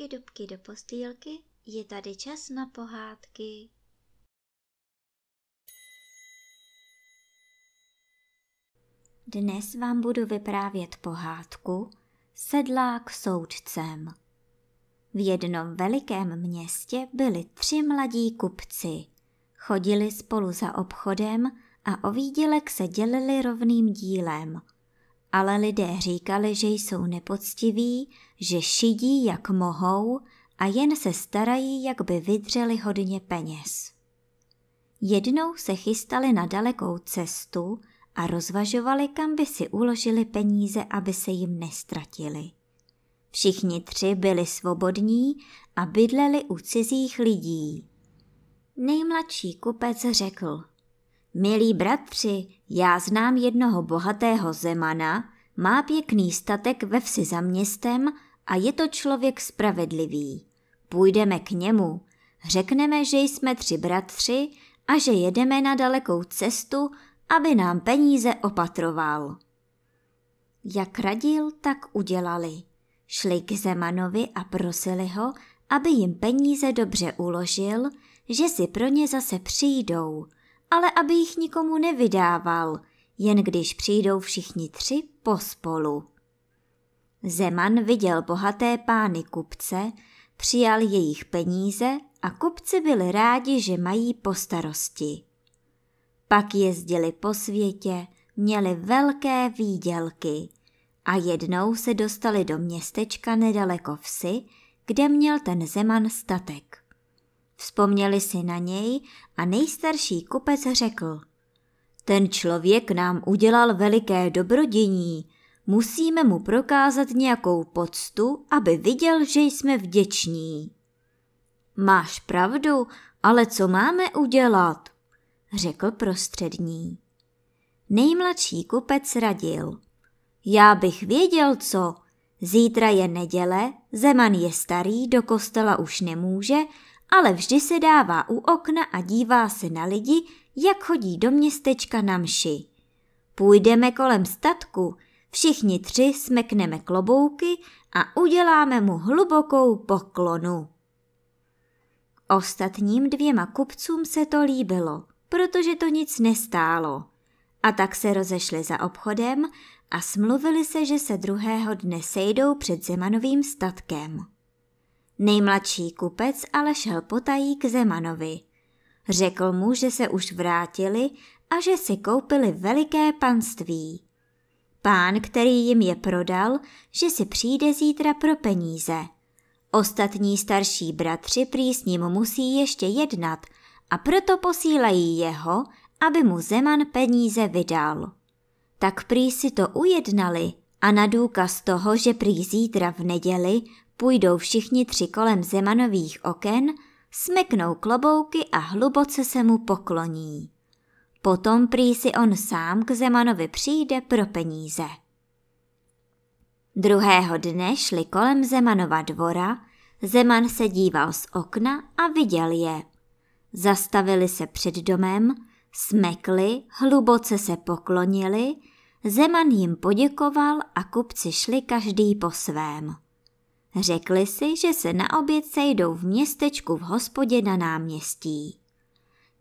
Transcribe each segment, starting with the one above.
dubky, dubky do postýlky, je tady čas na pohádky. Dnes vám budu vyprávět pohádku Sedlák soudcem. V jednom velikém městě byli tři mladí kupci. Chodili spolu za obchodem a o výdělek se dělili rovným dílem. Ale lidé říkali, že jsou nepoctiví, že šidí jak mohou a jen se starají, jak by vydřeli hodně peněz. Jednou se chystali na dalekou cestu a rozvažovali, kam by si uložili peníze, aby se jim nestratili. Všichni tři byli svobodní a bydleli u cizích lidí. Nejmladší kupec řekl, Milí bratři, já znám jednoho bohatého zemana, má pěkný statek ve vsi za městem a je to člověk spravedlivý. Půjdeme k němu, řekneme, že jsme tři bratři a že jedeme na dalekou cestu, aby nám peníze opatroval. Jak radil, tak udělali. Šli k Zemanovi a prosili ho, aby jim peníze dobře uložil, že si pro ně zase přijdou, ale aby jich nikomu nevydával, jen když přijdou všichni tři pospolu. Zeman viděl bohaté pány kupce, přijal jejich peníze a kupci byli rádi, že mají po starosti. Pak jezdili po světě, měli velké výdělky a jednou se dostali do městečka nedaleko vsi, kde měl ten Zeman statek. Vzpomněli si na něj a nejstarší kupec řekl. Ten člověk nám udělal veliké dobrodění, musíme mu prokázat nějakou poctu, aby viděl, že jsme vděční. Máš pravdu, ale co máme udělat? řekl prostřední. Nejmladší kupec radil. Já bych věděl, co. Zítra je neděle, Zeman je starý, do kostela už nemůže, ale vždy se dává u okna a dívá se na lidi, jak chodí do městečka na mši. Půjdeme kolem statku, všichni tři smekneme klobouky a uděláme mu hlubokou poklonu. Ostatním dvěma kupcům se to líbilo, protože to nic nestálo. A tak se rozešli za obchodem a smluvili se, že se druhého dne sejdou před Zemanovým statkem. Nejmladší kupec ale šel potají k Zemanovi. Řekl mu, že se už vrátili a že si koupili veliké panství. Pán, který jim je prodal, že si přijde zítra pro peníze. Ostatní starší bratři prý s ním musí ještě jednat a proto posílají jeho, aby mu Zeman peníze vydal. Tak prý si to ujednali a na důkaz toho, že prý zítra v neděli půjdou všichni tři kolem Zemanových oken, smeknou klobouky a hluboce se mu pokloní. Potom prý si on sám k Zemanovi přijde pro peníze. Druhého dne šli kolem Zemanova dvora, Zeman se díval z okna a viděl je. Zastavili se před domem, smekli, hluboce se poklonili, Zeman jim poděkoval a kupci šli každý po svém. Řekli si, že se na oběd sejdou v městečku v hospodě na náměstí.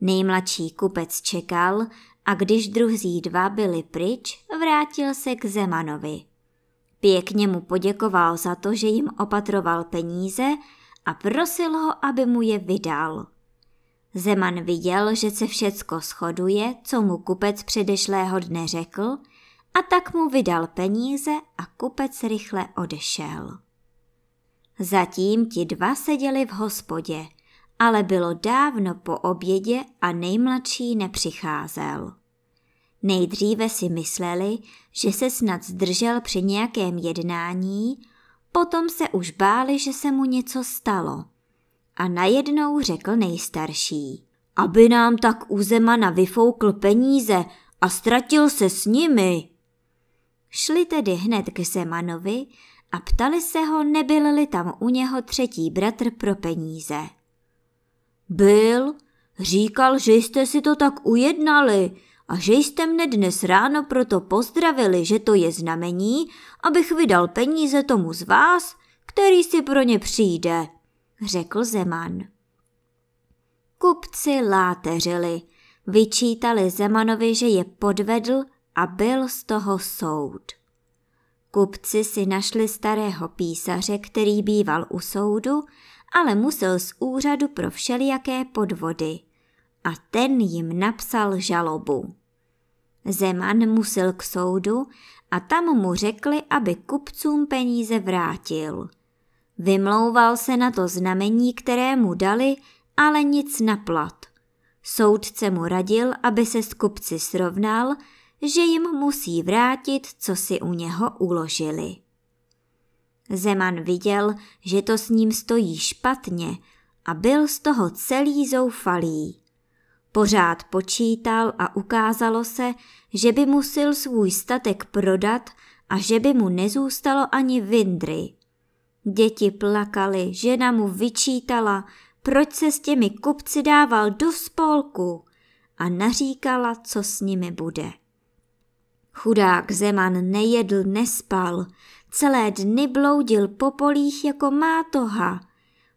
Nejmladší kupec čekal a když druzí dva byli pryč, vrátil se k Zemanovi. Pěkně mu poděkoval za to, že jim opatroval peníze a prosil ho, aby mu je vydal. Zeman viděl, že se všecko shoduje, co mu kupec předešlého dne řekl, a tak mu vydal peníze a kupec rychle odešel. Zatím ti dva seděli v hospodě, ale bylo dávno po obědě a nejmladší nepřicházel. Nejdříve si mysleli, že se snad zdržel při nějakém jednání, potom se už báli, že se mu něco stalo. A najednou řekl nejstarší. Aby nám tak u Zemana vyfoukl peníze a ztratil se s nimi. Šli tedy hned k Zemanovi a ptali se ho, nebyl-li tam u něho třetí bratr pro peníze. Byl, říkal, že jste si to tak ujednali a že jste mne dnes ráno proto pozdravili, že to je znamení, abych vydal peníze tomu z vás, který si pro ně přijde, řekl Zeman. Kupci láteřili, vyčítali Zemanovi, že je podvedl a byl z toho soud. Kupci si našli starého písaře, který býval u soudu, ale musel z úřadu pro všelijaké podvody a ten jim napsal žalobu. Zeman musel k soudu a tam mu řekli, aby kupcům peníze vrátil. Vymlouval se na to znamení, které mu dali, ale nic na plat. Soudce mu radil, aby se s kupci srovnal, že jim musí vrátit, co si u něho uložili. Zeman viděl, že to s ním stojí špatně a byl z toho celý zoufalý. Pořád počítal a ukázalo se, že by musil svůj statek prodat a že by mu nezůstalo ani vindry. Děti plakaly, žena mu vyčítala, proč se s těmi kupci dával do spolku a naříkala, co s nimi bude. Chudák Zeman nejedl, nespal, celé dny bloudil po polích jako mátoha.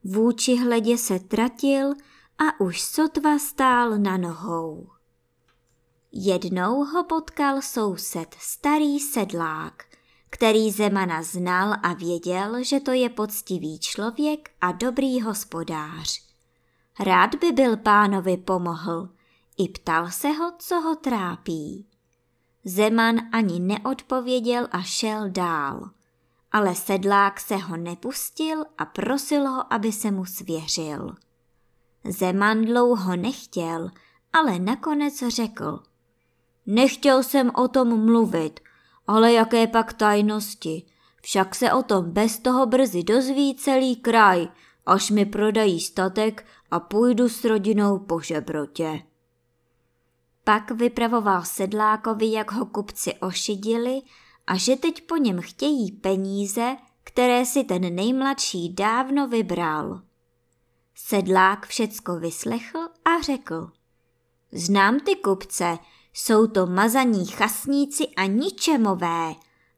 Vůči hledě se tratil a už sotva stál na nohou. Jednou ho potkal soused, starý sedlák, který Zemana znal a věděl, že to je poctivý člověk a dobrý hospodář. Rád by byl pánovi pomohl, i ptal se ho, co ho trápí. Zeman ani neodpověděl a šel dál, ale sedlák se ho nepustil a prosil ho, aby se mu svěřil. Zeman dlouho nechtěl, ale nakonec řekl. Nechtěl jsem o tom mluvit, ale jaké pak tajnosti. Však se o tom bez toho brzy dozví celý kraj, až mi prodají statek a půjdu s rodinou po žebrotě. Pak vypravoval sedlákovi, jak ho kupci ošidili a že teď po něm chtějí peníze, které si ten nejmladší dávno vybral. Sedlák všecko vyslechl a řekl. Znám ty kupce, jsou to mazaní chasníci a ničemové,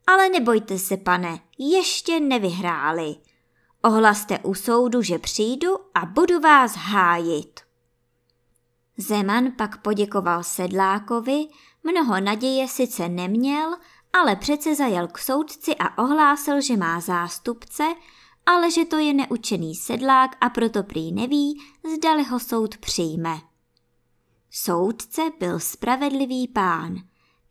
ale nebojte se, pane, ještě nevyhráli. Ohlaste u soudu, že přijdu a budu vás hájit. Zeman pak poděkoval sedlákovi, mnoho naděje sice neměl, ale přece zajel k soudci a ohlásil, že má zástupce, ale že to je neučený sedlák a proto prý neví, zdali ho soud přijme. Soudce byl spravedlivý pán,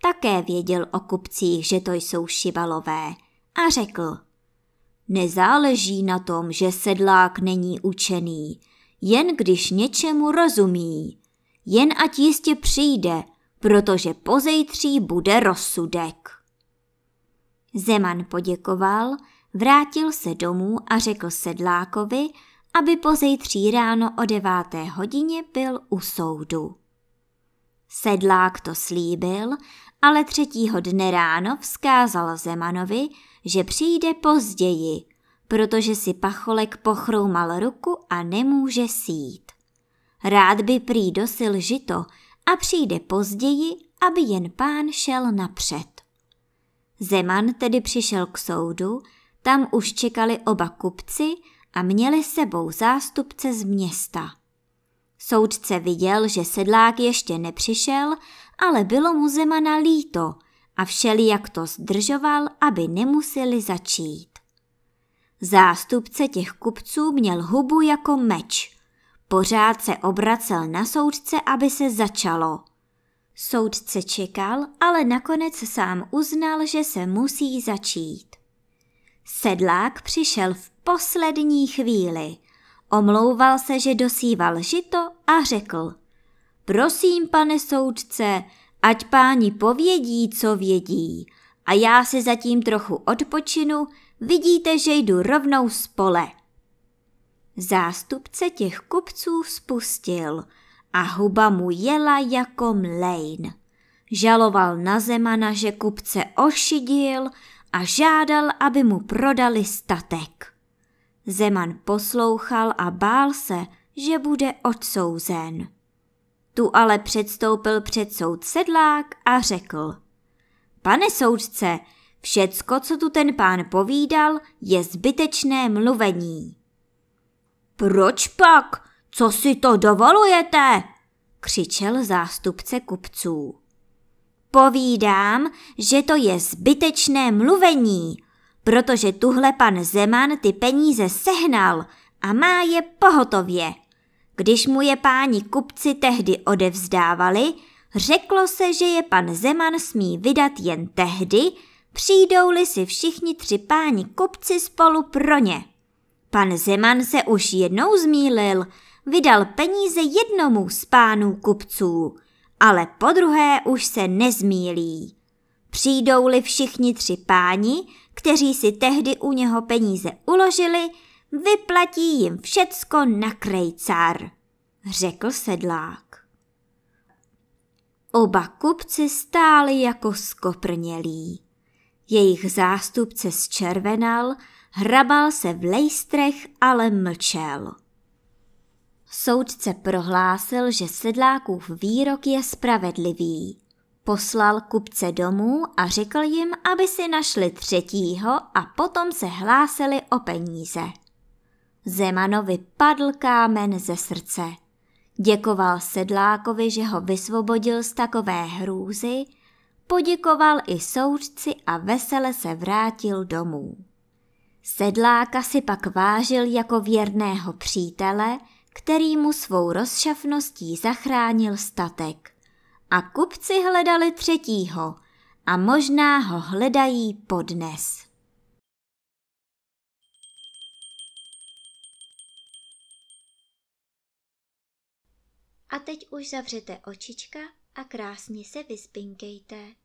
také věděl o kupcích, že to jsou šibalové a řekl – Nezáleží na tom, že sedlák není učený, jen když něčemu rozumí. Jen ať jistě přijde, protože pozejtří bude rozsudek. Zeman poděkoval, vrátil se domů a řekl sedlákovi, aby pozejtří ráno o deváté hodině byl u soudu. Sedlák to slíbil, ale třetího dne ráno vzkázal Zemanovi, že přijde později, protože si pacholek pochroumal ruku a nemůže sít. Rád by prý dosil žito a přijde později, aby jen pán šel napřed. Zeman tedy přišel k soudu, tam už čekali oba kupci a měli sebou zástupce z města. Soudce viděl, že sedlák ještě nepřišel, ale bylo mu Zemana líto a všelijak to zdržoval, aby nemuseli začít. Zástupce těch kupců měl hubu jako meč. Pořád se obracel na soudce, aby se začalo. Soudce čekal, ale nakonec sám uznal, že se musí začít. Sedlák přišel v poslední chvíli. Omlouval se, že dosíval žito a řekl. Prosím, pane soudce, ať páni povědí, co vědí. A já si zatím trochu odpočinu, vidíte, že jdu rovnou z pole. Zástupce těch kupců spustil a huba mu jela jako mlejn. Žaloval na Zemana, že kupce ošidil a žádal, aby mu prodali statek. Zeman poslouchal a bál se, že bude odsouzen. Tu ale předstoupil před soud sedlák a řekl. Pane soudce, Všecko, co tu ten pán povídal, je zbytečné mluvení. Proč pak? Co si to dovolujete? křičel zástupce kupců. Povídám, že to je zbytečné mluvení, protože tuhle pan Zeman ty peníze sehnal a má je pohotově. Když mu je páni kupci tehdy odevzdávali, řeklo se, že je pan Zeman smí vydat jen tehdy, přijdou-li si všichni tři páni kupci spolu pro ně. Pan Zeman se už jednou zmílil, vydal peníze jednomu z pánů kupců, ale po druhé už se nezmílí. Přijdou-li všichni tři páni, kteří si tehdy u něho peníze uložili, vyplatí jim všecko na krejcar, řekl sedlák. Oba kupci stáli jako skoprnělí. Jejich zástupce zčervenal, hrabal se v lejstrech, ale mlčel. Soudce prohlásil, že sedlákův výrok je spravedlivý. Poslal kupce domů a řekl jim, aby si našli třetího a potom se hlásili o peníze. Zemanovi padl kámen ze srdce. Děkoval sedlákovi, že ho vysvobodil z takové hrůzy, poděkoval i soudci a vesele se vrátil domů. Sedláka si pak vážil jako věrného přítele, který mu svou rozšafností zachránil statek. A kupci hledali třetího a možná ho hledají podnes. A teď už zavřete očička a krásně se vyspinkejte.